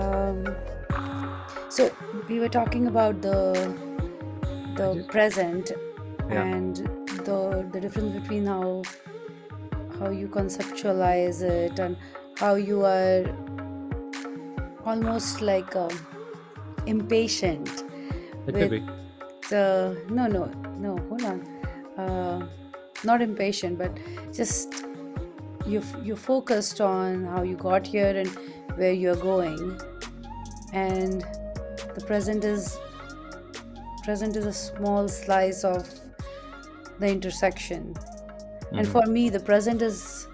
Um, so we were talking about the the just present yeah. and the the difference between how how you conceptualize it and how you are almost like um, impatient It could be. the no no no hold on. Uh, not impatient but just you you're focused on how you got here and where you're going. And the present is present is a small slice of the intersection. And hmm for me the present is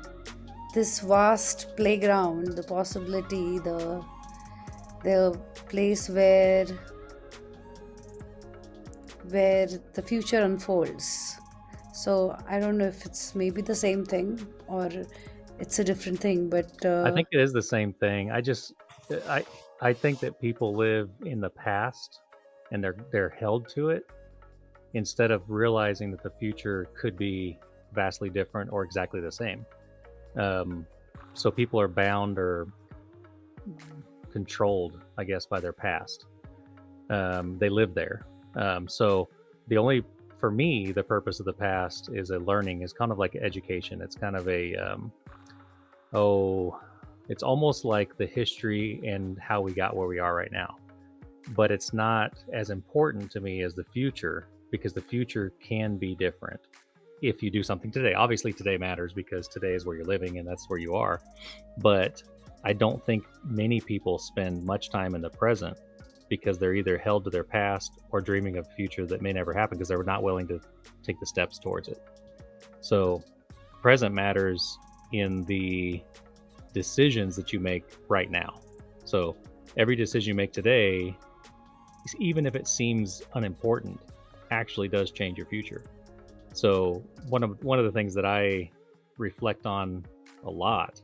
this vast playground the possibility the the place where where the future unfolds so i don't know if it's maybe the same thing or it's a different thing but I uh, think it is the same thing. I just I I think that people live in the past and they're they're held to it instead of realizing that the future could be vastly different or exactly the same. Um, so people are bound or controlled, I guess, by their past. Um, they live there. Um, so the only for me the purpose of the past is a learning is kind of like education. It's kind of a um, oh, it's almost like the history and how we got where we are right now. But it's not as important to me as the future because the future can be different if you do something today. Obviously, today matters because today is where you're living and that's where you are. But I don't think many people spend much time in the present because they're either held to their past or dreaming of a future that may never happen because they're not willing to take the steps towards it. So, present matters in the decisions that you make right now. So, every decision you make today, even if it seems unimportant, actually does change your future. So, one of one of the things that I reflect on a lot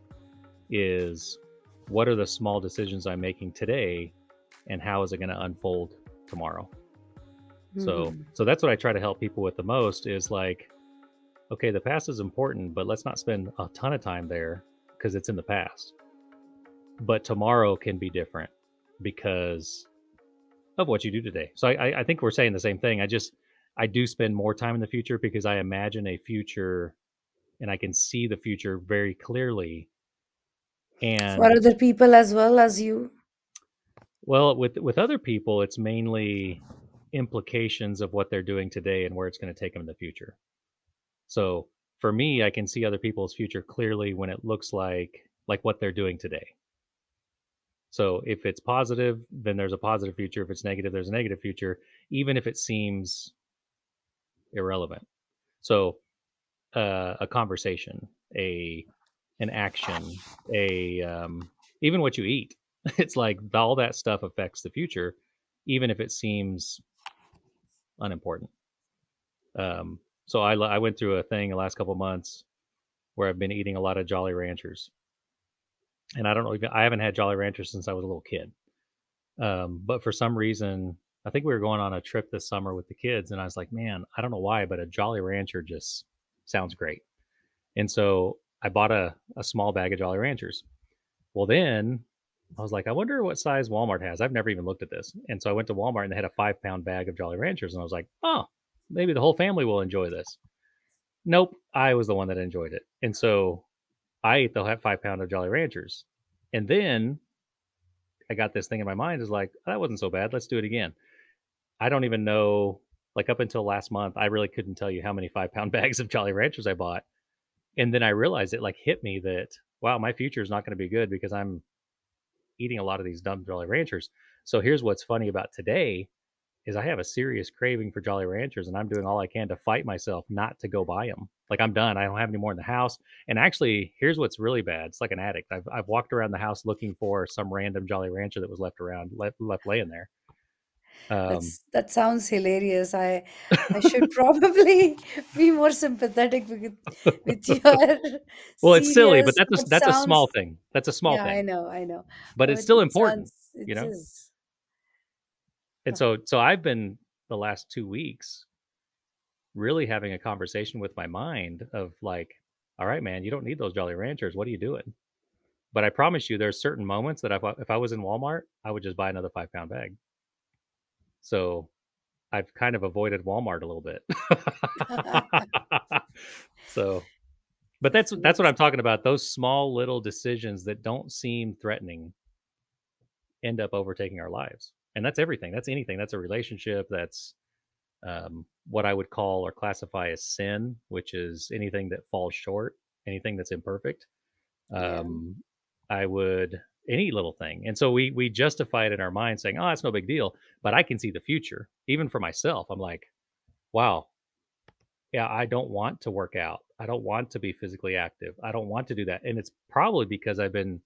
is what are the small decisions I'm making today and how is it going to unfold tomorrow? So, mhm. so that's what I try to help people with the most is like okay, the past is important, but let's not spend a ton of time there because it's in the past. But tomorrow can be different because of what you do today. So I I think we're saying the same thing. I just I do spend more time in the future because I imagine a future and I can see the future very clearly. For other people as well as you well, with with other people, it's mainly implications of what they're doing today and where it's going to take them in the future. So for me, I can see other people's future clearly when it looks like like what they're doing today. So if it's positive, then there's a positive future. If it's negative, there's a negative future, even if it seems irrelevant. So uh, a conversation, a an action, a um, even what you eat. It's like all that stuff affects the future, even if it seems unimportant. Um, so I I went through a thing the last couple months where I've been eating a lot of Jolly Ranchers, and I don't know, I haven't had Jolly Ranchers since I was a little kid. Um, but for some reason, I think we were going on a trip this summer with the kids, and I was like, man, I don't know why, but a Jolly Rancher just sounds great. And so I bought a, a small bag of Jolly Ranchers. Well, then I was like, I wonder what size Walmart has. I've never even looked at this. And so I went to Walmart and they had a five pound bag of Jolly Ranchers. And I was like, oh, maybe the whole family will enjoy this. Nope, I was the one that enjoyed it. And so I ate the five pound of Jolly Ranchers. And then I got this thing in my mind is like, that wasn't so bad. Let's do it again. I don't even know, like up until last month, I really couldn't tell you how many five pound bags of Jolly Ranchers I bought. And then I realized it like hit me that, wow, my future is not going to be good because I'm eating a lot of these dumb Jolly Ranchers. So here's what's funny about today is I have a serious craving for Jolly Ranchers and I'm doing all I can to fight myself not to go buy them. Like I'm done. I don't have any more in the house. And actually, here's what's really bad. It's like an addict. I've, I've walked around the house looking for some random Jolly Rancher that was left around, left, left laying there. Um, that sounds hilarious i i should probably be more sympathetic with with your well, it's silly, but that's a, but that's a small thing. That's a small yeah i know i know but it's still it important, sounds you know? is And so so I've been the last 2 weeks really having a conversation with my mind of like, "All right, man, you don't need those Jolly Ranchers. What are you doing?" But I promise you there's certain moments that if I if I was in Walmart, I would just buy another 5 pound bag. So I've kind of avoided Walmart a little bit. so but that's that's what I'm talking about. Those small little decisions that don't seem threatening end up overtaking our lives. And that's everything. That's anything. That's a relationship. That's um, what I would call or classify as sin, which is anything that falls short, anything that's imperfect. Um, I would any little thing, and so we we justify it in our mind, saying, "Oh, that's no big deal." But I can see the future, even for myself. I'm like, "Wow, yeah, I don't want to work out. I don't want to be physically active. I don't want to do that," and it's probably because I've been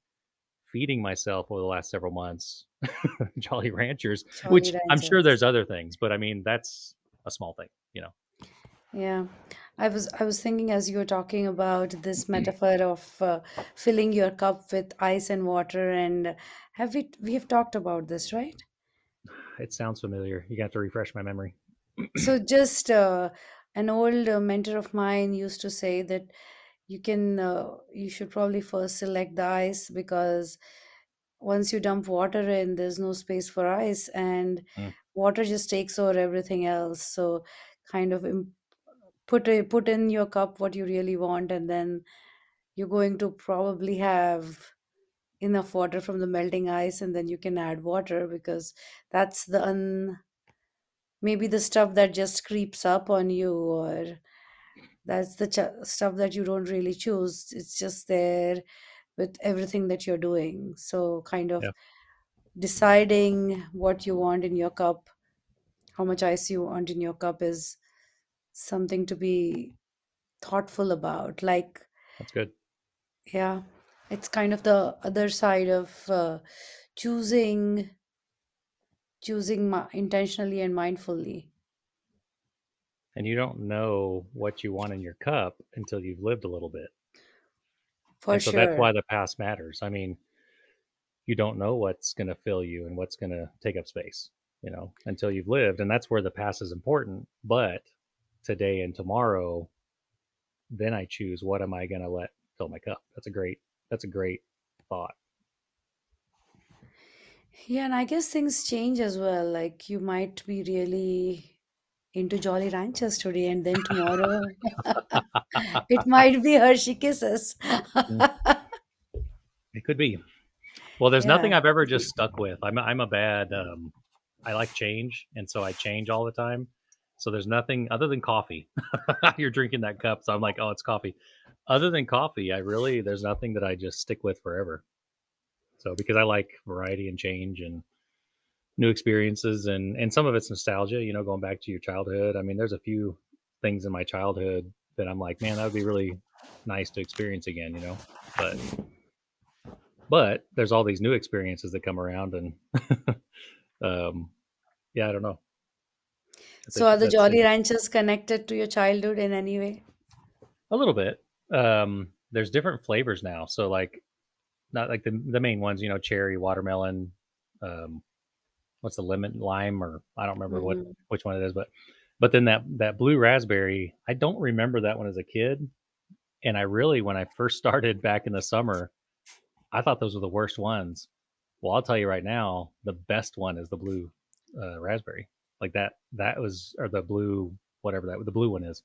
feeding myself over the last several months Jolly Ranchers, Jolly which I'm sure there's other things, but I mean that's a small thing, you know. Yeah, I was I was thinking as you were talking about this metaphor of uh, filling your cup with ice and water, and have we we have talked about this, right? It sounds familiar. You got to refresh my memory. So just uh, an old uh, mentor of mine used to say that you can uh, you should probably first select the ice because once you dump water in, there's no space for ice, and Mm, water just takes over everything else. So kind of im- put a, put in your cup what you really want, and then you're going to probably have enough water from the melting ice, and then you can add water because that's the un maybe the stuff that just creeps up on you, or that's the ch- stuff that you don't really choose. It's just there with everything that you're doing. So kind of yeah, deciding what you want in your cup, how much ice you want in your cup is something to be thoughtful about. Like, that's good. yeah, it's kind of the other side of uh, choosing choosing mi- intentionally and mindfully. And you don't know what you want in your cup until you've lived a little bit. For And so that's why the past matters. I mean, you don't know what's going to fill you and what's going to take up space, you know, until you've lived. And that's where the past is important. But today and tomorrow, then I choose what am I going to let fill my cup. That's a great, that's a great thought. Yeah, and I guess things change as well. Like you might be really into Jolly Ranchers today, and then tomorrow it might be Hershey Kisses. Mm, it could be. Well, there's Yeah. nothing I've ever just stuck with. I'm a, I'm a bad. Um, I like change, and so I change all the time. So there's nothing other than coffee. You're drinking that cup, so I'm like, oh, it's coffee. Other than coffee, I really there's nothing that I just stick with forever. So because I like variety and change and new experiences, and and some of it's nostalgia. You know, going back to your childhood. I mean, there's a few things in my childhood that I'm like, man, that would be really nice to experience again. You know, but but there's all these new experiences that come around, and um, yeah, I don't know. So are the Jolly it. Ranchers connected to your childhood in any way? A little bit. Um, there's different flavors now. So like not like the the main ones, you know, cherry, watermelon, um, what's the lemon, lime, or I don't remember what hmm which one it is, but but then that that blue raspberry, I don't remember that one as a kid, and I really when I first started back in the summer, I thought those were the worst ones. Well, I'll tell you right now, the best one is the blue uh, raspberry. Like that that was or the blue whatever that the blue one is.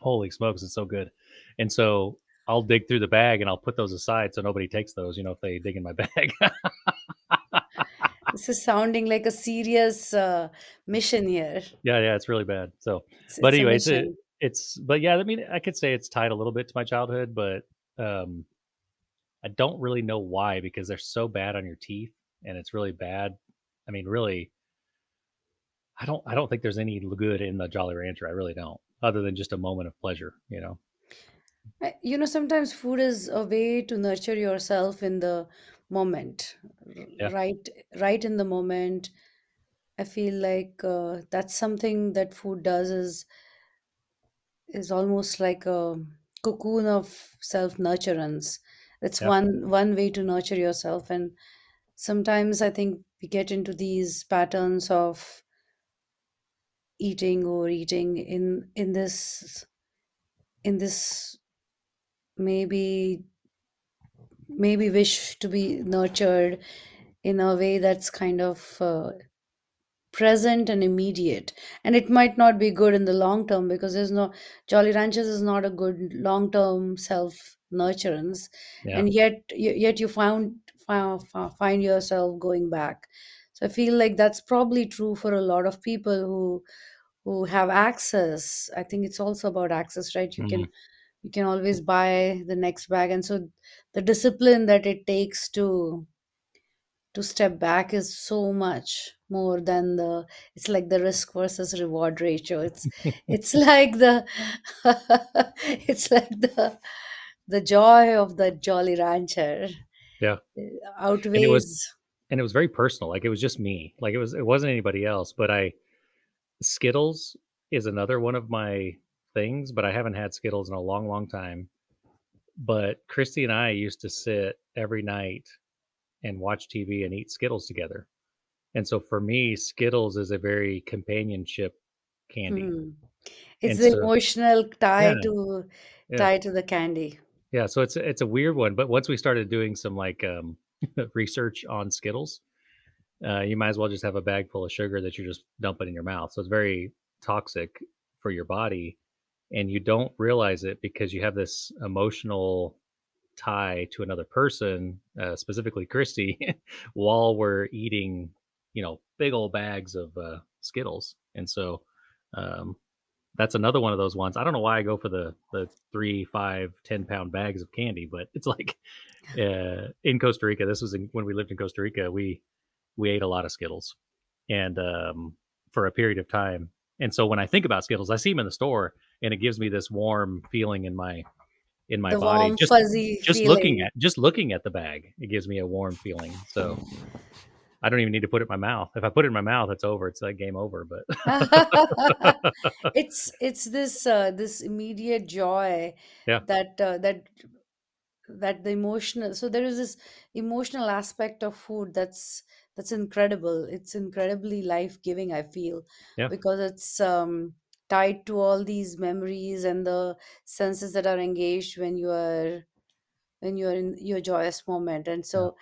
Holy smokes, it's so good. And so I'll dig through the bag and I'll put those aside so nobody takes those, you know, if they dig in my bag. This is sounding like a serious uh, mission here. yeah, yeah, it's really bad. So, It's, but it's anyways, it, it's, but yeah, I mean, I could say it's tied a little bit to my childhood, but um, I don't really know why because they're so bad on your teeth and it's really bad. I mean, really, I don't, I don't think there's any good in the Jolly Rancher. I really don't, other than just a moment of pleasure, you know? Uh, You know, sometimes food is a way to nurture yourself in the moment, Yeah, right, right in the moment. I feel like uh, that's something that food does is is almost like a cocoon of self nurturance. That's yeah, one one way to nurture yourself, and sometimes I think we get into these patterns of eating or eating in in this in this maybe maybe wish to be nurtured in a way that's kind of uh, present and immediate. And it might not be good in the long term because there's no jolly ranchers is not a good long term self nurturance Yeah. and yet yet you found found, find yourself going back so i feel like that's probably true for a lot of people who who have access. I think it's also about access right? You Mm, can you can always buy the next bag and so the discipline that it takes to to step back is so much more than the it's like the risk versus reward ratio. It's it's like the it's like the the joy of the jolly rancher. Yeah. uh, And it was outweighs and it was very personal. Like it was just me. Like it was it wasn't anybody else. But I Skittles is another one of my things, but I haven't had Skittles in a long, long time. But Christy and I used to sit every night and watch TV and eat Skittles together. And so for me, Skittles is a very companionship candy. hmm, it's And the so emotional tie yeah, to yeah. tie to the candy Yeah, so it's it's a weird one, but once we started doing some like um research on Skittles, uh, you might as well just have a bag full of sugar that you're just dumping in your mouth. So it's very toxic for your body, and you don't realize it because you have this emotional tie to another person, uh, specifically Christy, while we're eating, you know, big old bags of uh, Skittles. And so um, that's another one of those ones. I don't know why I go for the the three, five, ten pound bags of candy, but it's like uh, in Costa Rica. This was in, when we lived in Costa Rica. We we ate a lot of Skittles, and um, for a period of time. And so when I think about Skittles, I see them in the store, and it gives me this warm feeling in my in my the body. warm Just fuzzy just looking at just looking at the bag, it gives me a warm feeling. So I don't even need to put it in my mouth. If I put it in my mouth, it's over. It's like game over. But it's it's this uh, this immediate joy yeah, that uh, that that the emotional so there is this emotional aspect of food that's that's incredible it's incredibly life-giving i feel yeah, because it's um tied to all these memories and the senses that are engaged when you are when you're in your joyous moment and yeah, so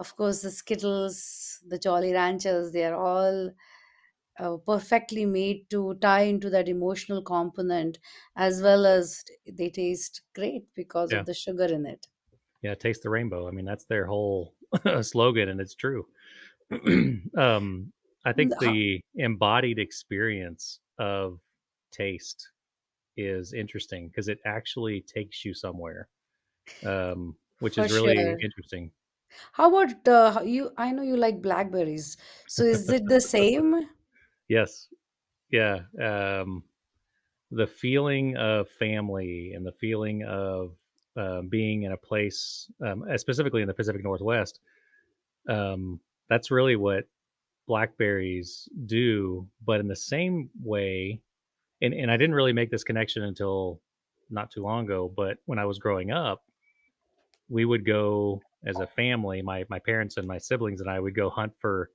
of course the skittles the jolly ranchers they are all uh, perfectly made to tie into that emotional component as well as they taste great because yeah, of the sugar in it yeah. Taste the rainbow. I mean, that's their whole slogan, and it's true. um, I think the embodied experience of taste is interesting because it actually takes you somewhere, um, which For is really sure. interesting. How about you? I know you like blackberries. So is it the same? Yes, yeah. Um, the feeling of family and the feeling of uh, being in a place, um, uh, specifically in the Pacific Northwest, um, that's really what blackberries do. But in the same way, and, and I didn't really make this connection until not too long ago, but when I was growing up, we would go as a family, my my parents and my siblings and I would go hunt for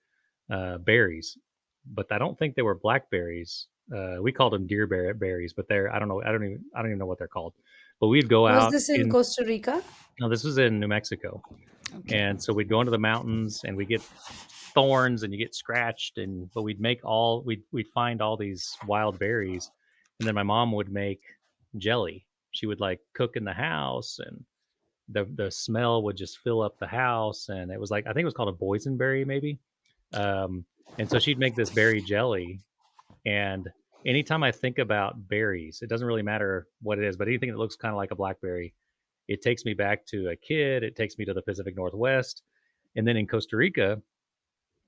uh, berries, but I don't think they were blackberries. Uh, we called them deer bear- berries, but they're I don't know I don't even I don't even know what they're called. But we'd go Was out Was this in in Costa Rica? no, this was in New Mexico, Okay. and so we'd go into the mountains and we get thorns and you get scratched and but we'd make all we'd we'd find all these wild berries, and then my mom would make jelly. She would like cook in the house and the the smell would just fill up the house and it was like I think it was called a boysenberry maybe. Um, and so she'd make this berry jelly and anytime I think about berries, it doesn't really matter what it is, but anything that looks kind of like a blackberry, it takes me back to a kid. It takes me to the Pacific Northwest. And then in Costa Rica,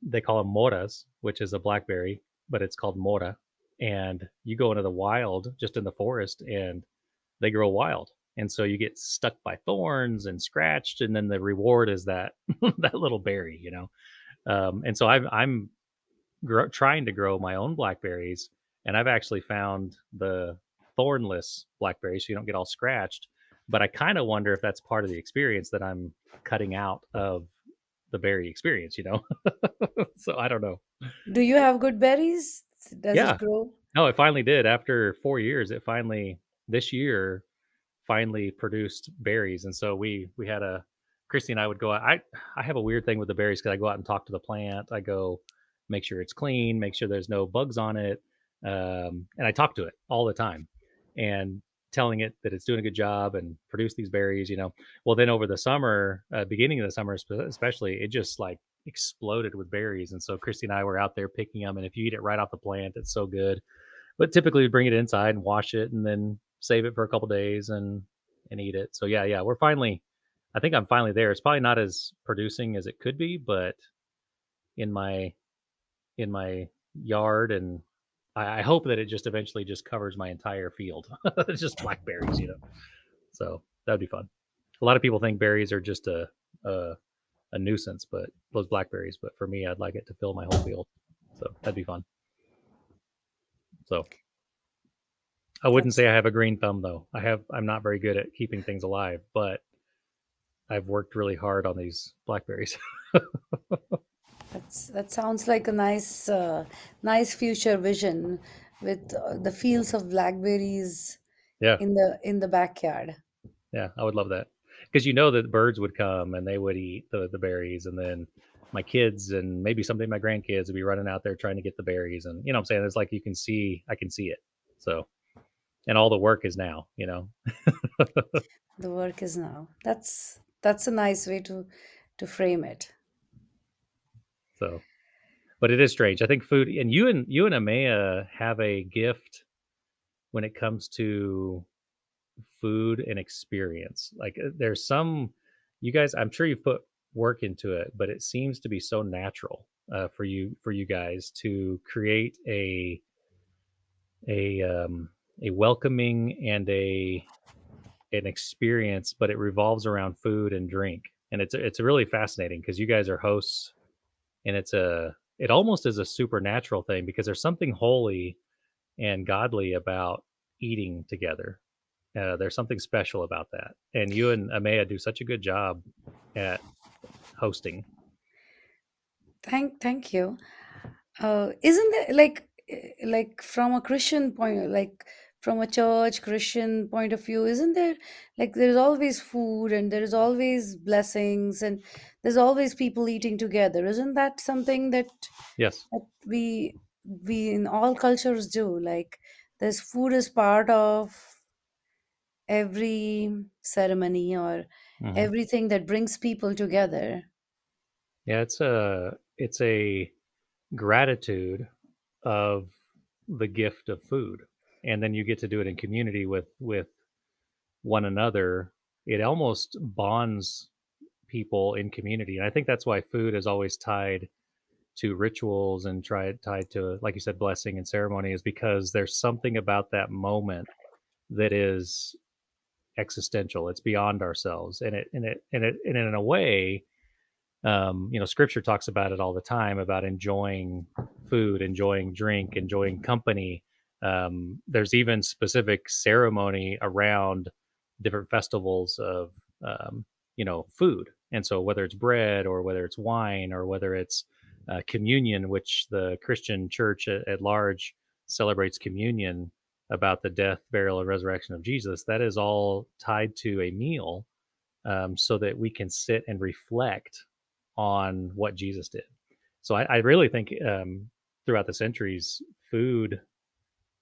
they call them moras, which is a blackberry, but it's called mora. And you go into the wild, just in the forest, and they grow wild. And so you get stuck by thorns and scratched, and then the reward is that that little berry, you know. Um, and so I've, I'm grow, trying to grow my own blackberries, and I've actually found the thornless blackberries, so you don't get all scratched. But I kind of wonder if that's part of the experience that I'm cutting out of the berry experience, you know. so I don't know. Do you have good berries? Does it Yeah. grow? No, it finally did. After 4 years, it finally this year finally produced berries, and so we we had a Christy and I would go out. I I have a weird thing with the berries because I go out and talk to the plant. I go make sure it's clean, make sure there's no bugs on it, um, and I talk to it all the time, and telling it that it's doing a good job and produce these berries. You know, well then over the summer, uh, beginning of the summer especially, it just like exploded with berries, and so Christy and I were out there picking them. And if you eat it right off the plant, it's so good but typically we bring it inside and wash it and then save it for a couple days and and eat it. So yeah, yeah, we're finally I think I'm finally there. It's probably not as producing as it could be, but in my in my yard and I, I hope that it just eventually just covers my entire field. it's just blackberries, you know. So that'd be fun. A lot of people think berries are just a, a a nuisance, but those blackberries. But for me, I'd like it to fill my whole field. So that'd be fun. So I wouldn't say I have a green thumb though. I have I'm not very good at keeping things alive, but I've worked really hard on these blackberries. that's that sounds like a nice uh, nice future vision with uh, the fields of blackberries yeah, in the in the backyard. yeah, I would love that. Because you know that birds would come and they would eat the, the berries and then my kids and maybe someday my grandkids would be running out there trying to get the berries and you know what I'm saying? It's like you can see I can see it. So and all the work is now, you know. The work is now. That's that's a nice way to to frame it. So but it is strange. I think food and you and you and Amaya have a gift when it comes to food and experience. Like uh, there's some you guys I'm sure you've put work into it, but it seems to be so natural uh, for you for you guys to create a a um a welcoming and a an experience, but it revolves around food and drink. And it's it's really fascinating because you guys are hosts and it's a it almost is a supernatural thing because there's something holy and godly about eating together. Uh, there's something special about that, and you and Amaya do such a good job at hosting. Thank thank you. Uh, isn't there like eh, like from a Christian point, like from a church Christian point of view, isn't there like there's always food and there's always blessings and there's always people eating together. Isn't that something that Yes. that we we in all cultures do? Like there's food is part of every ceremony or hmm everything that brings people together. Yeah, it's a it's a gratitude of the gift of food, and then you get to do it in community with with one another. It almost bonds people in community, and I think that's why food is always tied to rituals and tried tied to like you said blessing and ceremony is because there's something about that moment that is existential it's beyond ourselves and it and it and it and in a way um you know scripture talks about it all the time about enjoying food enjoying drink enjoying company um there's even specific ceremony around different festivals of um you know food and so whether it's bread or whether it's wine or whether it's uh, communion which the christian church at, at large celebrates communion about the death burial and resurrection of jesus that is all tied to a meal um, so that we can sit and reflect on what Jesus did. So I, I really think um, throughout the centuries, food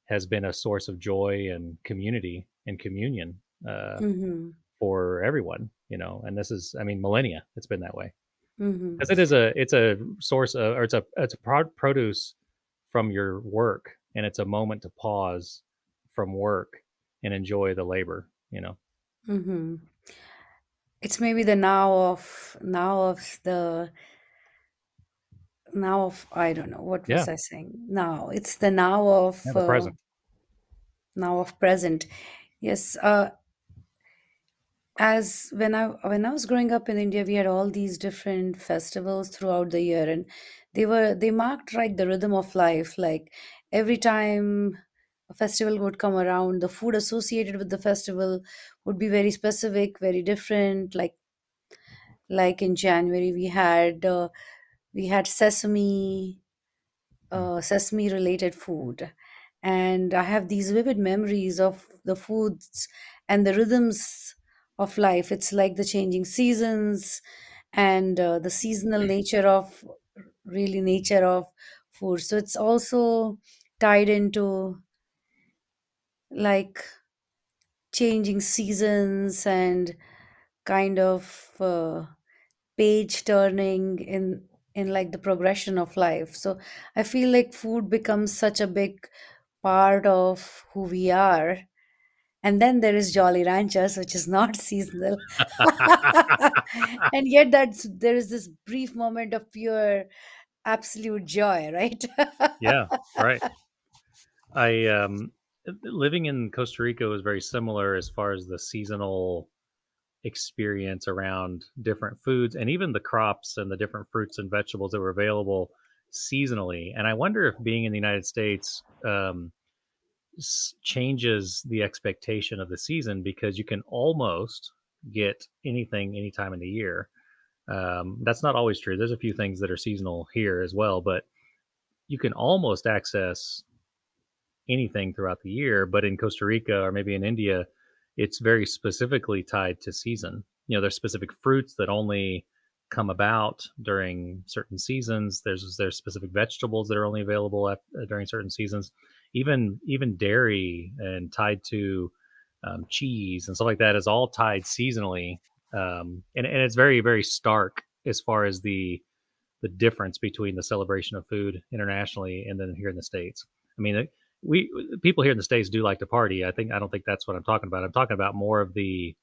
has been a source of joy and community and communion uh, Mm-hmm. for everyone. You know, and this is, I mean, millennia. It's been that way Mm-hmm. because it is a, it's a source of, or it's a, it's a produce from your work, and it's a moment to pause from work and enjoy the labor. You know, Mm-hmm. It's maybe the now of now of the now of I don't know what yeah, was I saying now. It's the now of yeah, the uh, present. now of present. Yes, uh, as when I when I was growing up in India, we had all these different festivals throughout the year, and they were they marked like the rhythm of life. Like every time a festival would come around, the food associated with the festival would be very specific, very different. Like like in January we had uh, we had sesame uh, sesame related food. And i have these vivid memories of the foods and the rhythms of life. It's like the changing seasons and uh, the seasonal nature of really nature of food. So it's also tied into like changing seasons and kind of uh, page turning in in like the progression of life. So i feel like food becomes such a big part of who we are. And then there is jolly ranchers which is not seasonal. And yet that's there is this brief moment of pure absolute joy right? Yeah, right. I um living in Costa Rica was very similar as far as the seasonal experience around different foods and even the crops and the different fruits and vegetables that were available seasonally. And I wonder if being in the United States um, changes the expectation of the season because you can almost get anything any time in the year. Um, that's not always true. There's a few things that are seasonal here as well, but you can almost access anything throughout the year. But in Costa Rica or maybe in India, it's very specifically tied to season. You know, there's specific fruits that only come about during certain seasons. There's there's specific vegetables that are only available at, uh, during certain seasons. Even even dairy and tied to um, cheese and stuff like that is all tied seasonally, um, and and it's very very stark as far as the the difference between the celebration of food internationally and then here in the states. I mean, we people here in the states do like to party. I think I don't think that's what I'm talking about. I'm talking about more of the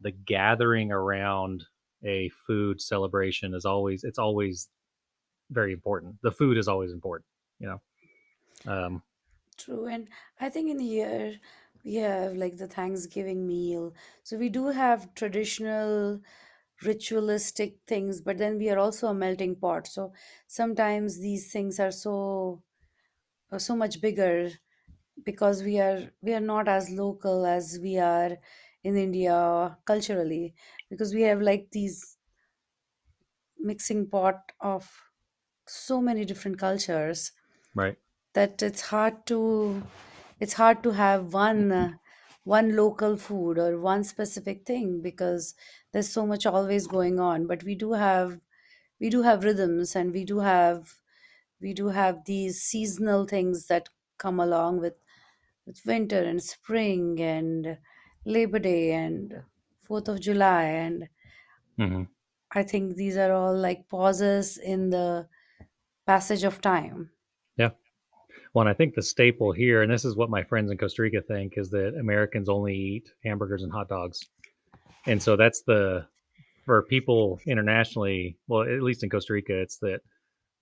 the gathering around a food celebration is always it's always very important. The food is always important, you know. Um, True, and I think in the here we have like the Thanksgiving meal. So we do have traditional ritualistic things, but then we are also a melting pot. So sometimes these things are so uh, so much bigger because we are we are not as local as we are in India culturally because we have like these mixing pot of so many different cultures right. that it's hard to it's hard to have one uh, one local food or one specific thing because there's so much always going on but we do have we do have rhythms and we do have we do have these seasonal things that come along with with winter and spring and labor day and 4th of july and hmm i think these are all like pauses in the passage of time Yeah. Well, and I think the staple here, and this is what my friends in Costa Rica think, is that Americans only eat hamburgers and hot dogs, and so that's the for people internationally. Well, at least in Costa Rica, it's that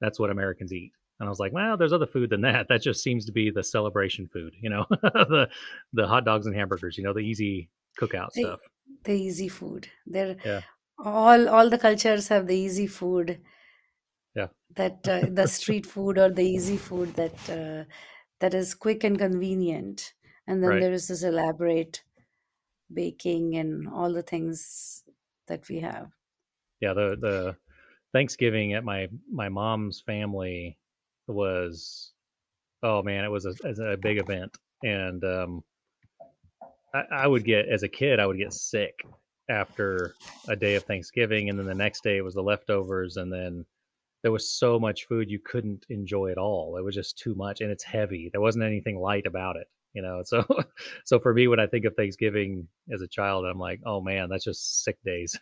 that's what Americans eat. And I was like, well, there's other food than that. That just seems to be the celebration food, you know, the the hot dogs and hamburgers, you know, the easy cookout the, stuff. the easy food they're Yeah, all all the cultures have the easy food yeah, that uh, the street food or the easy food that uh, that is quick and convenient and then right. there is this elaborate baking and all the things that we have Yeah, the the Thanksgiving at my my mom's family was oh man, it was a, as a big event, and um, I, I would get as a kid, I would get sick after a day of Thanksgiving, and then the next day it was the leftovers, and then there was so much food you couldn't enjoy it all. It was just too much, and it's heavy. There wasn't anything light about it, you know. So, so for me, when I think of Thanksgiving as a child, I'm like, oh man, that's just sick days.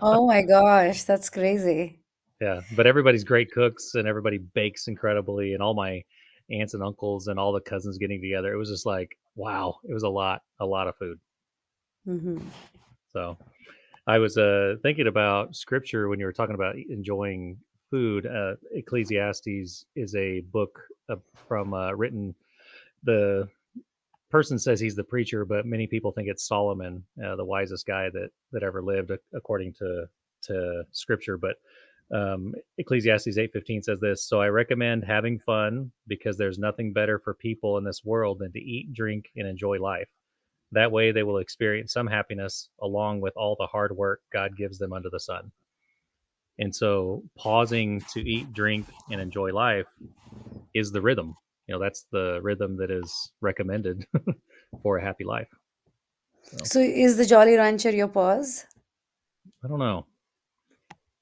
oh my gosh that's crazy yeah, but everybody's great cooks, and everybody bakes incredibly, and all my aunts and uncles and all the cousins getting together. It was just like, wow, it was a lot, a lot of food. hmm So I was uh, thinking about scripture when you were talking about enjoying food. Uh, Ecclesiastes is a book uh, from uh, written. The person says he's the preacher, but many people think it's Solomon, uh, the wisest guy that that ever lived, according to to scripture. But um, Ecclesiastes eight fifteen says this. So I recommend having fun because there's nothing better for people in this world than to eat, drink, and enjoy life. That way they will experience some happiness along with all the hard work God gives them under the sun. And so pausing to eat, drink, and enjoy life is the rhythm. You know, that's the rhythm that is recommended for a happy life. So So is the Jolly Rancher your pause? I don't know.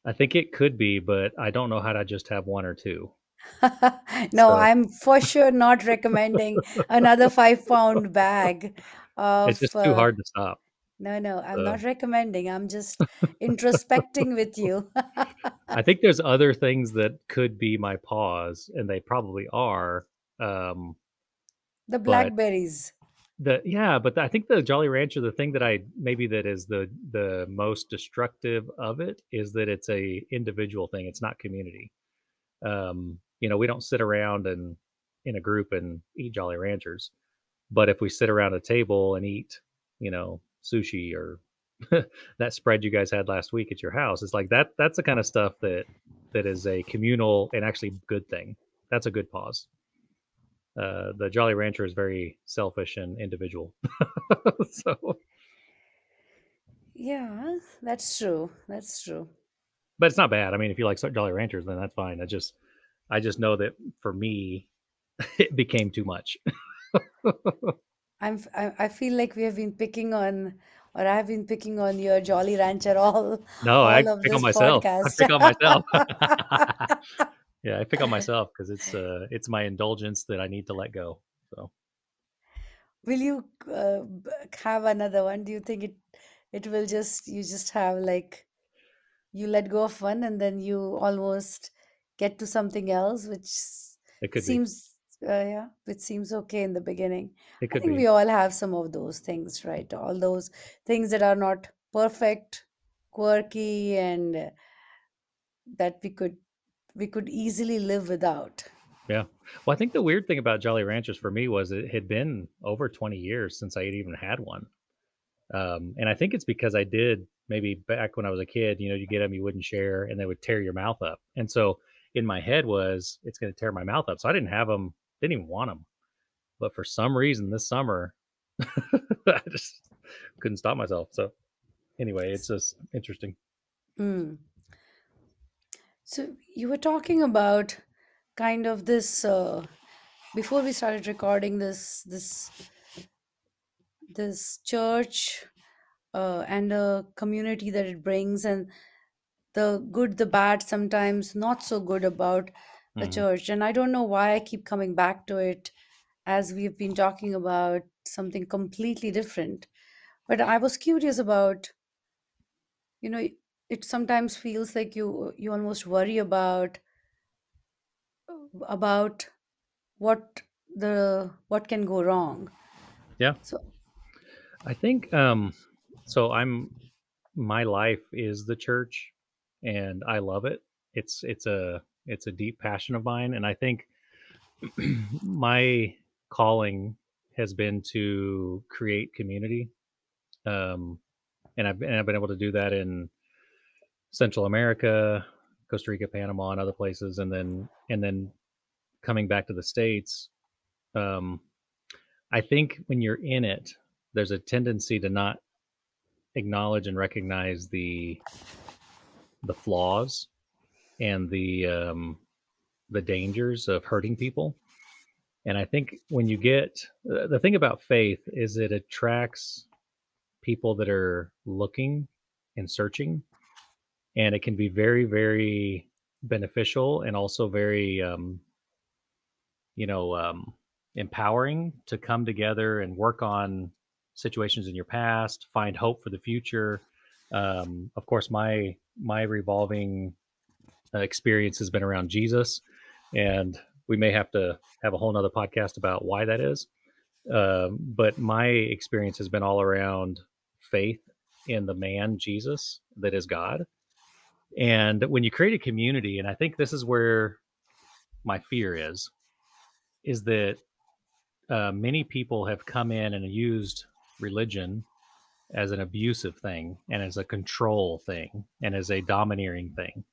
I think it could be, but I don't know how to just have one or two. No, So I'm for sure not recommending another five pound bag it's of just too uh, hard to stop. no, no, I'm So not recommending. I'm just introspecting with you. I think there's other things that could be my pause, and they probably are. Um, The blackberries. the yeah, but I think the Jolly Rancher, the thing that I maybe that is the the most destructive of it is that it's a individual thing. It's not community. Um, you know, we don't sit around and in a group and eat Jolly Ranchers. But if we sit around a table and eat, you know, sushi or that spread you guys had last week at your house, it's like that that's the kind of stuff that that is a communal and actually good thing. That's a good pause. Uh, the Jolly Rancher is very selfish and individual. so, Yeah, that's true. That's true. but it's not bad. I mean, if you like Jolly Ranchers, then that's fine. I just, I just know that for me, it became too much. I'm I, I feel like we have been picking on or I've been picking on your Jolly Rancher all no, I all of pick on myself. I pick on myself. Yeah, I pick on myself because it's uh, it's my indulgence that I need to let go. So. Will you uh, have another one? Do you think it it will just you just have like you let go of one and then you almost get to something else, which It could be. seems uh, yeah, which seems okay in the beginning. It I think be. we all have some of those things, right? All those things that are not perfect, quirky, and that we could we could easily live without. Yeah. Well, I think the weird thing about Jolly Ranchers for me was it had been over 20 years since I had even had one. Um, and I think it's because I did maybe back when I was a kid, you know, you get them, you wouldn't share, and they would tear your mouth up. And so in my head was, it's going to tear my mouth up. So I didn't have them, didn't even want them. But for some reason this summer, I just couldn't stop myself. So anyway, it's just interesting. Mm. So you were talking about kind of this uh, before we started recording this this this church uh, and a community that it brings and the good the bad sometimes not so good about the hmm church. And i don't know why i keep coming back to it as we've been talking about something completely different. But i was curious about you know it sometimes feels like you you almost worry about about what the what can go wrong Yeah. so I think, um, so I'm, my life is the church and I love it. It's, it's a, it's a deep passion of mine. And I think my calling has been to create community. Um, and I've, and I've been able to do that in Central America, Costa Rica, Panama, and other places. And then, and then coming back to the States, um, I think when you're in it, there's a tendency to not acknowledge and recognize the the flaws and the um, the dangers of hurting people. And I think when you get the thing about faith is it attracts people that are looking and searching, and it can be very very beneficial and also very um, you know um, empowering to come together and work on situations in your past find hope for the future. Um, of course my my revolving uh, experience has been around jesus and we may have to have a whole nother podcast about why that is. Um, but my experience has been all around faith in the man jesus that is god and when you create a community and i think this is where my fear is is that uh, many people have come in and used religion as an abusive thing and as a control thing and as a domineering thing.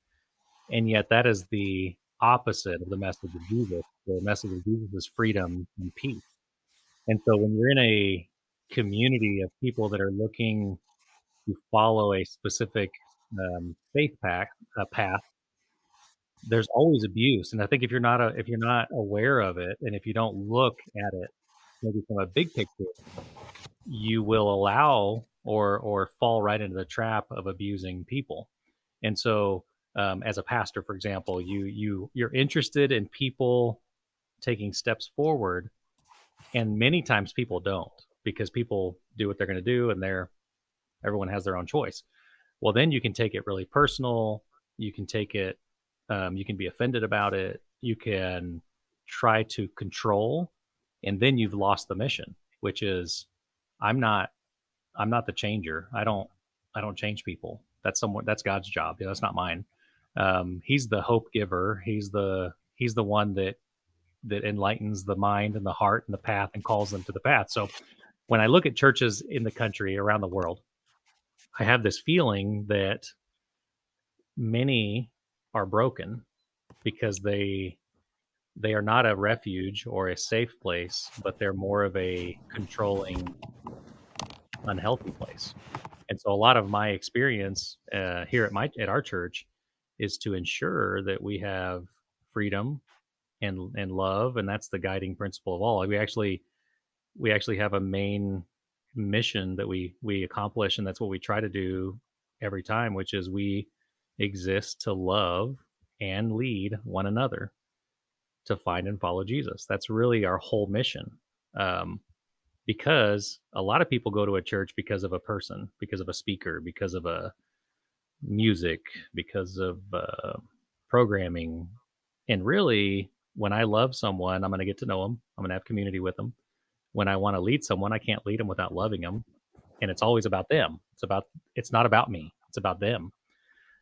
And yet, that is the opposite of the message of Jesus. The message of Jesus is freedom and peace. And so, when you're in a community of people that are looking to follow a specific um, faith path, uh, path, there's always abuse. And I think if you're not a, if you're not aware of it, and if you don't look at it maybe from a big picture, you will allow or or fall right into the trap of abusing people. And so, um, as a pastor, for example, you you you're interested in people taking steps forward, and many times people don't because people do what they're going to do, and they're everyone has their own choice. Well, then you can take it really personal. You can take it. Um, you can be offended about it. You can try to control, and then you've lost the mission, which is I'm not I'm not the changer. I don't I don't change people. That's someone that's God's job. Yeah, that's not mine. Um, he's the hope giver. He's the he's the one that that enlightens the mind and the heart and the path and calls them to the path. So when I look at churches in the country around the world, I have this feeling that many are broken because they they are not a refuge or a safe place, but they're more of a controlling unhealthy place. And so a lot of my experience uh, here at my at our church is to ensure that we have freedom and and love, and that's the guiding principle of all. We actually we actually have a main mission that we we accomplish, and that's what we try to do every time, which is we exist to love and lead one another to find and follow Jesus. That's really our whole mission. Um, because a lot of people go to a church because of a person, because of a speaker, because of a music, because of uh, programming. And really, when I love someone, I'm going to get to know them. I'm going to have community with them. When I want to lead someone, I can't lead them without loving them. And it's always about them. It's about, it's not about me. It's about them.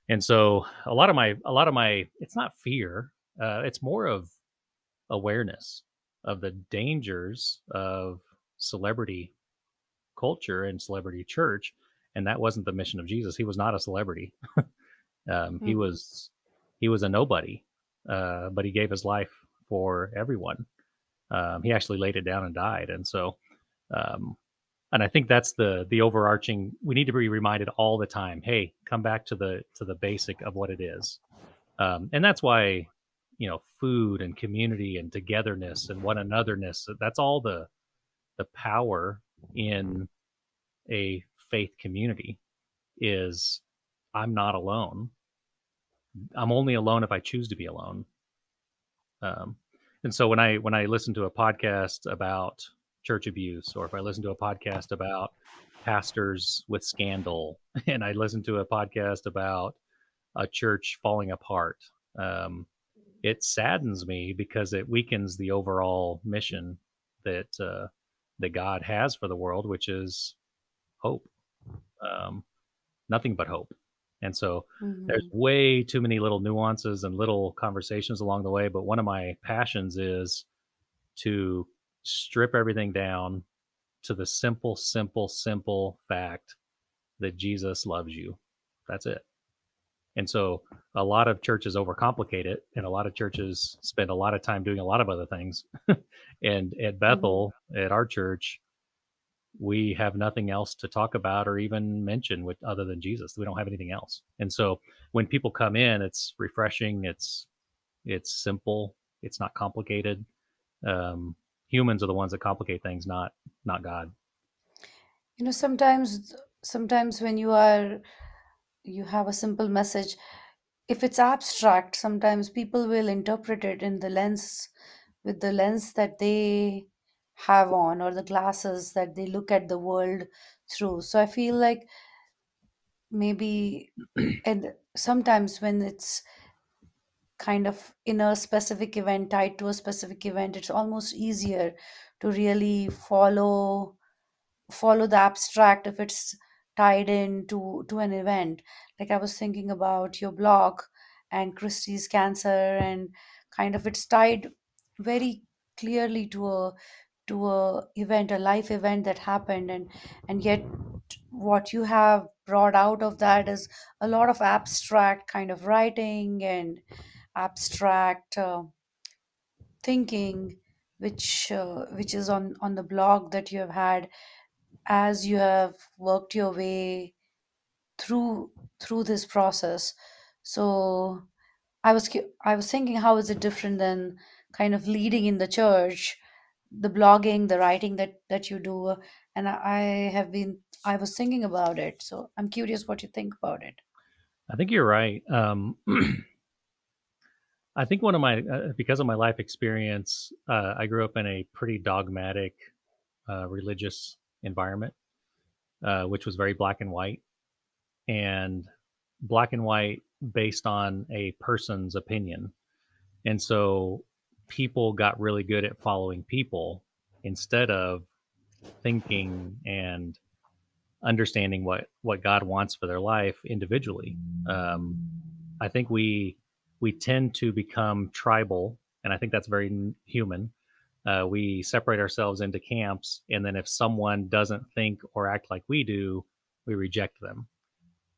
And so a lot of my, a lot of my, it's not fear. Uh, it's more of awareness of the dangers of celebrity culture and celebrity church and that wasn't the mission of jesus he was not a celebrity um, mm-hmm. he was he was a nobody uh, but he gave his life for everyone um, he actually laid it down and died and so um, and i think that's the the overarching we need to be reminded all the time hey come back to the to the basic of what it is um, and that's why you know food and community and togetherness and one anotherness that's all the the power in a faith community is I'm not alone. I'm only alone if I choose to be alone. Um, and so when I when I listen to a podcast about church abuse, or if I listen to a podcast about pastors with scandal, and I listen to a podcast about a church falling apart, um, it saddens me because it weakens the overall mission that uh, that God has for the world, which is hope. Um, nothing but hope. And so mm-hmm. there's way too many little nuances and little conversations along the way. But one of my passions is to strip everything down to the simple, simple, simple fact that Jesus loves you. That's it. And so a lot of churches overcomplicate it, and a lot of churches spend a lot of time doing a lot of other things. and at mm-hmm. Bethel, mm-hmm. at our church, we have nothing else to talk about or even mention with other than Jesus. We don't have anything else. And so when people come in, it's refreshing. It's it's simple. It's not complicated. Um, humans are the ones that complicate things, not not God. You know, sometimes sometimes when you are you have a simple message if it's abstract sometimes people will interpret it in the lens with the lens that they have on or the glasses that they look at the world through. So i feel like maybe and sometimes when it's kind of in a specific event tied to a specific event it's almost easier to really follow follow the abstract if it's tied in to to an event. Like i was thinking about your blog and christy's cancer and kind of it's tied very clearly to a to a event a life event that happened and and yet what you have brought out of that is a lot of abstract kind of writing and abstract uh, thinking which uh, which is on on the blog that you have had as you have worked your way through through this process. So i was i was thinking how is it different than kind of leading in the church the blogging the writing that that you do and i have been i was thinking about it so i'm curious what you think about it I think you're right. Um, I think one of my uh, because of my life experience, uh, I grew up in a pretty dogmatic uh, religious environment, uh, which was very black and white, and black and white based on a person's opinion. And so people got really good at following people instead of thinking and understanding what what God wants for their life individually. Um, I think we we tend to become tribal, and I think that's very human. Uh, we separate ourselves into camps, and then if someone doesn't think or act like we do, we reject them.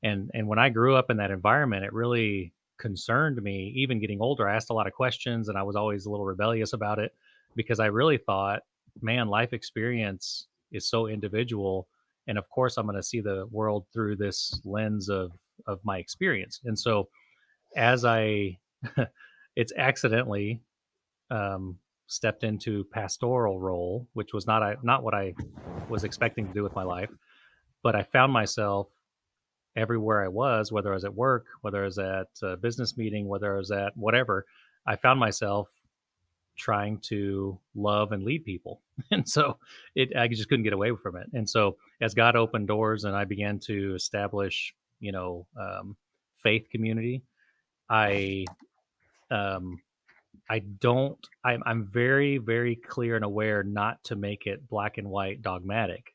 And and when I grew up in that environment, it really concerned me. Even getting older, I asked a lot of questions, and I was always a little rebellious about it because I really thought, man, life experience is so individual, and of course, I'm going to see the world through this lens of of my experience. And so, as I, it's accidentally um, stepped into pastoral role, which was not I, not what I was expecting to do with my life, but I found myself everywhere I was, whether I was at work, whether I was at a business meeting, whether I was at whatever, I found myself trying to love and lead people. And so it I just couldn't get away from it. And so as God opened doors and I began to establish, you know, um, faith community, I um I don't I'm I'm very, very clear and aware not to make it black and white dogmatic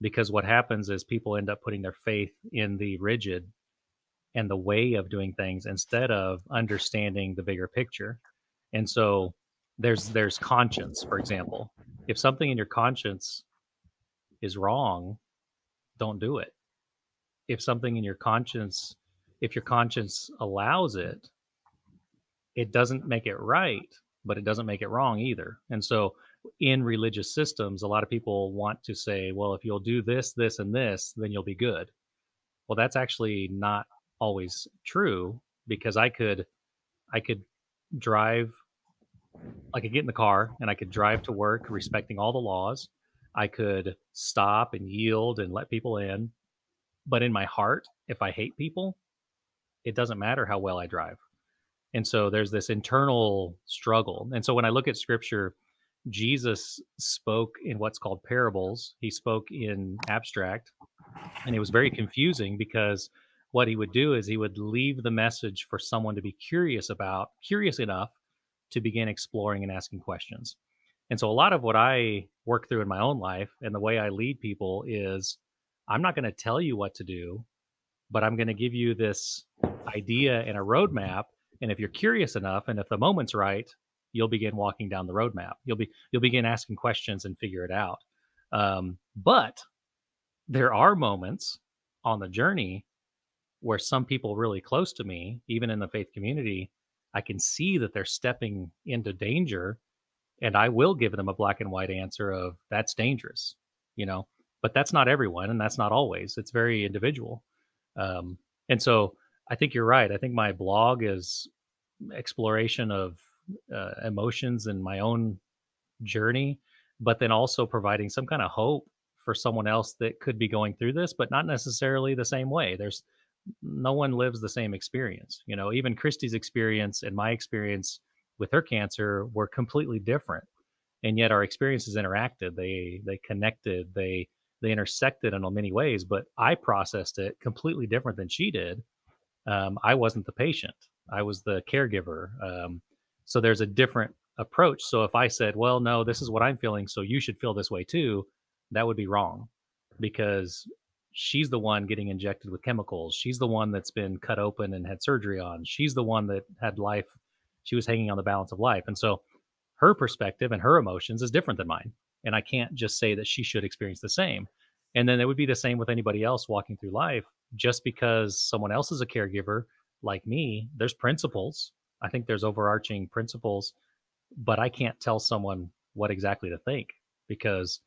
because what happens is people end up putting their faith in the rigid and the way of doing things instead of understanding the bigger picture. And so there's there's conscience, for example. If something in your conscience is wrong, don't do it. If something in your conscience, if your conscience allows it, it doesn't make it right, but it doesn't make it wrong either. And so in religious systems, a lot of people want to say, well, if you'll do this, this, and this, then you'll be good. Well, that's actually not always true because I could I could drive I could get in the car and I could drive to work respecting all the laws. I could stop and yield and let people in. But in my heart, if I hate people, it doesn't matter how well I drive. And so there's this internal struggle. And so when I look at scripture, Jesus spoke in what's called parables. He spoke in abstract, and it was very confusing because what he would do is he would leave the message for someone to be curious about, curious enough to begin exploring and asking questions. And so a lot of what I work through in my own life and the way I lead people is I'm not going to tell you what to do, but I'm going to give you this idea and a roadmap. And if you're curious enough and if the moment's right, you'll begin walking down the roadmap. You'll be you'll begin asking questions and figure it out. Um, but there are moments on the journey where some people really close to me, even in the faith community, I can see that they're stepping into danger and I will give them a black and white answer of that's dangerous, you know, but that's not everyone and that's not always. It's very individual. Um, and so I think you're right. I think my blog is exploration of uh, emotions and my own journey, but then also providing some kind of hope for someone else that could be going through this, but not necessarily the same way. There's no one lives the same experience. You know, even Christy's experience and my experience with her cancer were completely different. And yet our experiences interacted. They they connected, they they intersected in many ways, but I processed it completely different than she did. Um, I wasn't the patient. I was the caregiver. Um, so there's a different approach. So if I said, well, no, this is what I'm feeling, so you should feel this way too, that would be wrong because she's the one getting injected with chemicals. She's the one that's been cut open and had surgery on. She's the one that had life. She was hanging on the balance of life. And so her perspective and her emotions is different than mine. And I can't just say that she should experience the same. And then it would be the same with anybody else walking through life. Just because someone else is a caregiver like me, there's principles. I think there's overarching principles, but I can't tell someone what exactly to think because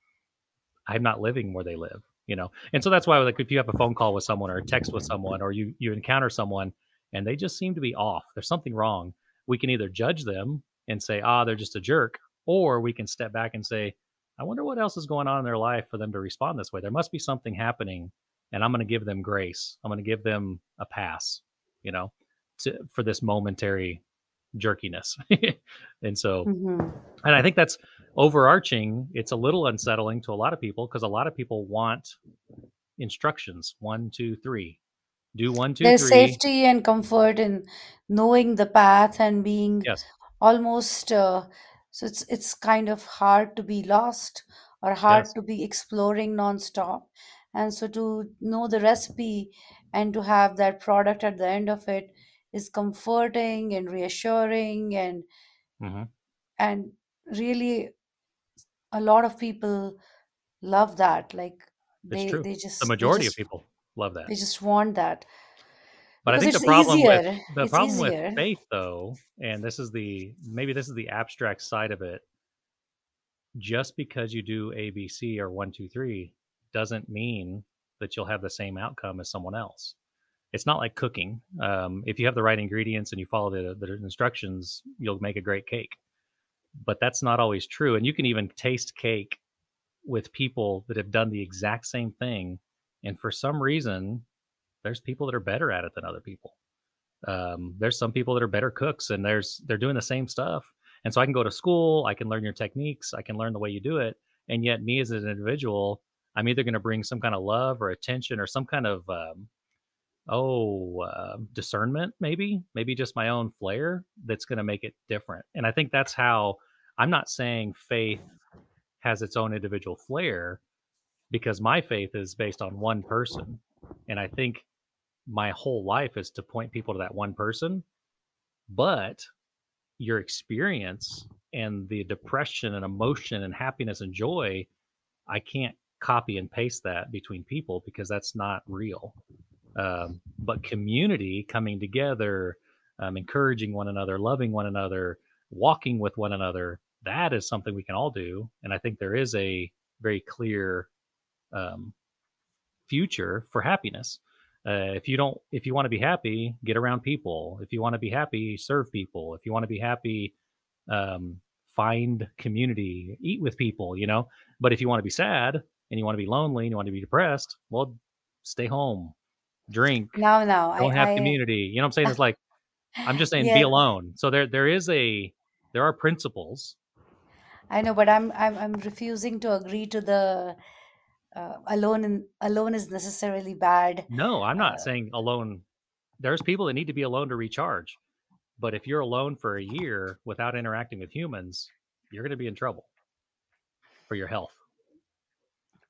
I'm not living where they live, you know. And so that's why like if you have a phone call with someone or a text with someone or you you encounter someone and they just seem to be off, there's something wrong. We can either judge them and say, "Ah, they're just a jerk," or we can step back and say, "I wonder what else is going on in their life for them to respond this way. There must be something happening and I'm going to give them grace. I'm going to give them a pass, you know, to, for this momentary jerkiness. and so, hmm and I think that's overarching. It's a little unsettling to a lot of people because a lot of people want instructions one, two, three, do one, two, There's three. safety and comfort in knowing the path and being Yes. almost uh, so it's it's kind of hard to be lost or hard Yes. to be exploring nonstop. And so to know the recipe and to have that product at the end of it is comforting and reassuring and hmm and really a lot of people love that. Like they they The just they majority of people love that. they just want that But I think the problem with the It's problem with faith though, and this is the maybe this is the abstract side of it, just because you do ABC or one, two, three doesn't mean that you'll have the same outcome as someone else. It's not like cooking. Um, if you have the right ingredients and you follow the, the instructions, you'll make a great cake. But that's not always true. And you can even taste cake with people that have done the exact same thing. And for some reason, there's people that are better at it than other people. Um, there's some people that are better cooks and there's they're doing the same stuff. And so I can go to school, I can learn your techniques, I can learn the way you do it. And yet, me as an individual, I'm either going to bring some kind of love or attention or some kind of um, oh uh, discernment, maybe, maybe just my own flair that's going to make it different. And I think that's how I'm not saying faith has its own individual flair because my faith is based on one person. And I think my whole life is to point people to that one person. But your experience and the depression and emotion and happiness and joy, I can't copy and paste that between people because that's not real. Um, but community coming together, um, encouraging one another, loving one another, walking with one another, that is something we can all do. And I think there is a very clear um, future for happiness. Uh, if you don't, if you want to be happy, get around people. If you want to be happy, serve people. If you want to be happy, um, find community, eat with people. You know. But if you want to be sad and you want to be lonely and you want to be depressed, well, stay home, drink, No, no. I, don't have I, community. You know what I'm saying? It's like I'm just saying, be alone. So there, there is a, there are principles. I know, but I'm, I'm, I'm refusing to agree to the uh, alone. In, alone is necessarily bad. No, I'm not Uh, saying alone. There's people that need to be alone to recharge. But if you're alone for a year without interacting with humans, you're going to be in trouble for your health.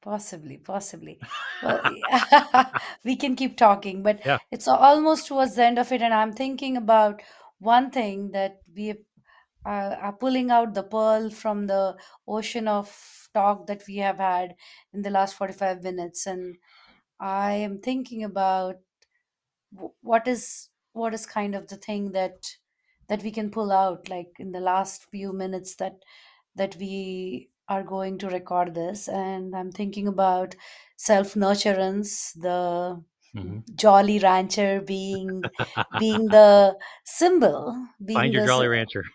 Possibly, possibly. Well, we can keep talking, but Yeah. it's almost towards the end of it, and I'm thinking about one thing that we uh, are pulling out the pearl from the ocean of talk that we have had in the last 45 minutes, and I am thinking about wh- what is what is kind of the thing that that we can pull out like in the last few minutes that that we are going to record this and i'm thinking about self nurturance the hmm jolly rancher being being the symbol Find your Jolly s- Rancher.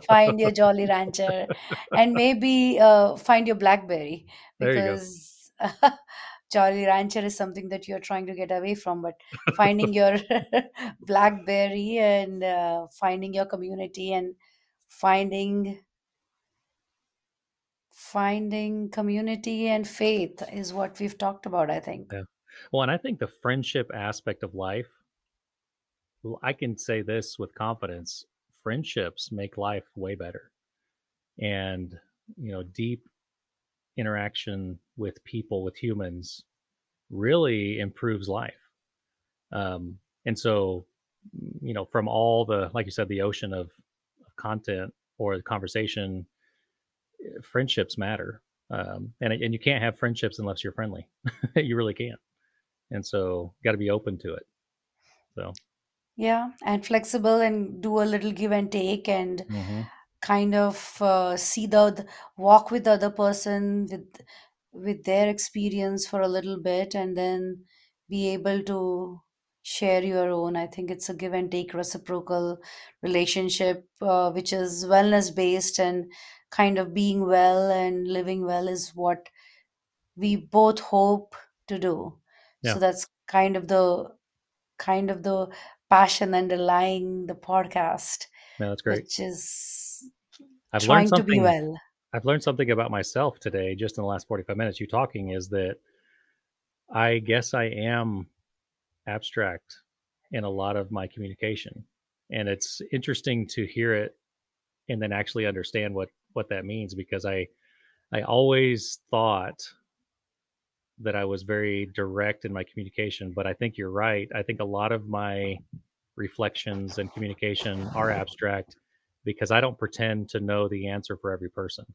find your jolly rancher and maybe uh, find your blackberry there you because jolly rancher is something that you're trying to get away from but finding your blackberry and uh, finding your community and finding finding community and faith is what we've talked about i think Yeah. Well, and I think the friendship aspect of life, I can say this with confidence friendships make life way better. And, you know, deep interaction with people, with humans, really improves life. Um, and so, you know, from all the, like you said, the ocean of, of content or the conversation, friendships matter. Um, and, and you can't have friendships unless you're friendly. you really can't. And so, you got to be open to it. So, yeah and flexible and do a little give and take and hmm kind of uh, see the, the walk with the other person with with their experience for a little bit and then be able to share your own. I think it's a give and take reciprocal relationship, uh, which is wellness based and kind of being well and living well is what we both hope to do. Yeah. So that's kind of the kind of the passion underlying the podcast, No, that's great. which is I've learned trying to be something well. I've learned something about myself today just in the last 45 minutes you talking is that I guess I am abstract in a lot of my communication. And it's interesting to hear it and then actually understand what what that means because I I always thought that I was very direct in my communication, but I think you're right. I think a lot of my reflections and communication are abstract because I don't pretend to know the answer for every person.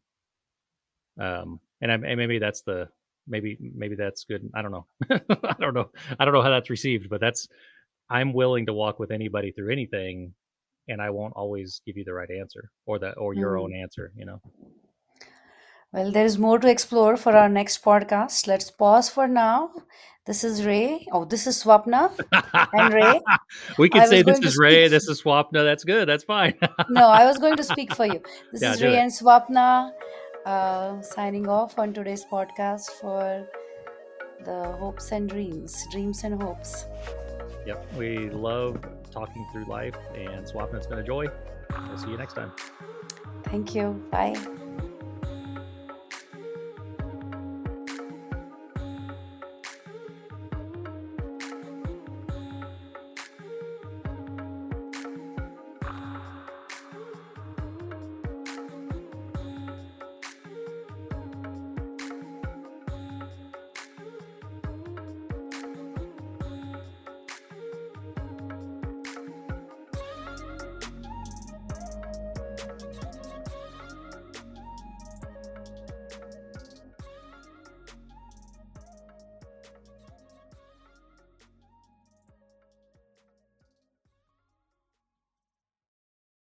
Um, and, I, and maybe that's the maybe maybe that's good. I don't know. I don't know. I don't know how that's received, but that's I'm willing to walk with anybody through anything, and I won't always give you the right answer or the or your Mm. own answer. You know. Well, there is more to explore for our next podcast. Let's pause for now. This is Ray. Oh, this is Swapna and Ray. we can I say this is Ray, this is Swapna. That's good. That's fine. No, I was going to speak for you. This yeah, is Ray it. and Swapna uh, signing off on today's podcast for the hopes and dreams, dreams and hopes. Yep. We love talking through life, and Swapna. It's been a joy. We'll see you next time. Thank you. Bye.